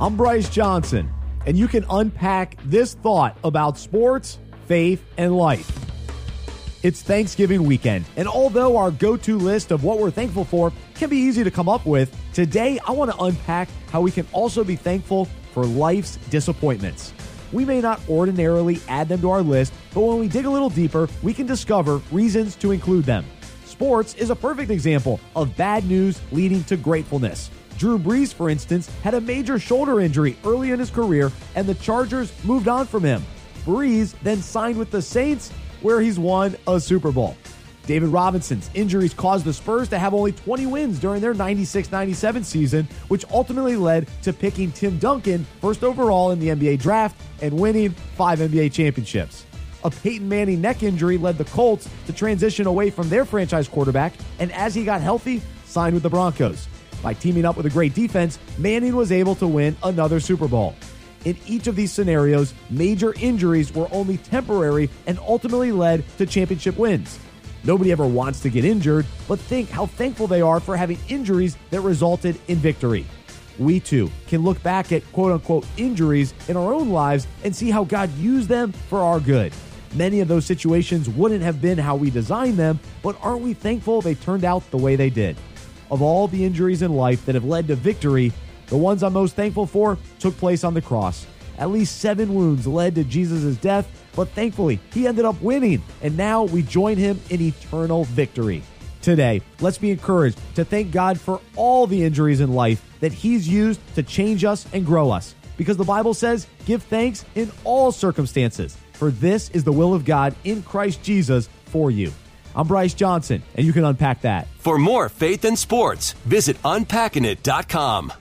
I'm Bryce Johnson, and you can unpack this thought about sports, faith, and life. It's Thanksgiving weekend, and although our go to list of what we're thankful for can be easy to come up with, today I want to unpack how we can also be thankful for life's disappointments. We may not ordinarily add them to our list, but when we dig a little deeper, we can discover reasons to include them. Sports is a perfect example of bad news leading to gratefulness. Drew Brees, for instance, had a major shoulder injury early in his career, and the Chargers moved on from him. Brees then signed with the Saints, where he's won a Super Bowl. David Robinson's injuries caused the Spurs to have only 20 wins during their 96 97 season, which ultimately led to picking Tim Duncan first overall in the NBA draft and winning five NBA championships. A Peyton Manning neck injury led the Colts to transition away from their franchise quarterback, and as he got healthy, signed with the Broncos. By teaming up with a great defense, Manning was able to win another Super Bowl. In each of these scenarios, major injuries were only temporary and ultimately led to championship wins. Nobody ever wants to get injured, but think how thankful they are for having injuries that resulted in victory. We too can look back at quote unquote injuries in our own lives and see how God used them for our good. Many of those situations wouldn't have been how we designed them, but aren't we thankful they turned out the way they did? Of all the injuries in life that have led to victory, the ones I'm most thankful for took place on the cross. At least seven wounds led to Jesus' death, but thankfully, he ended up winning, and now we join him in eternal victory. Today, let's be encouraged to thank God for all the injuries in life that he's used to change us and grow us. Because the Bible says, give thanks in all circumstances, for this is the will of God in Christ Jesus for you. I'm Bryce Johnson, and you can unpack that. For more faith and sports, visit unpackingit.com.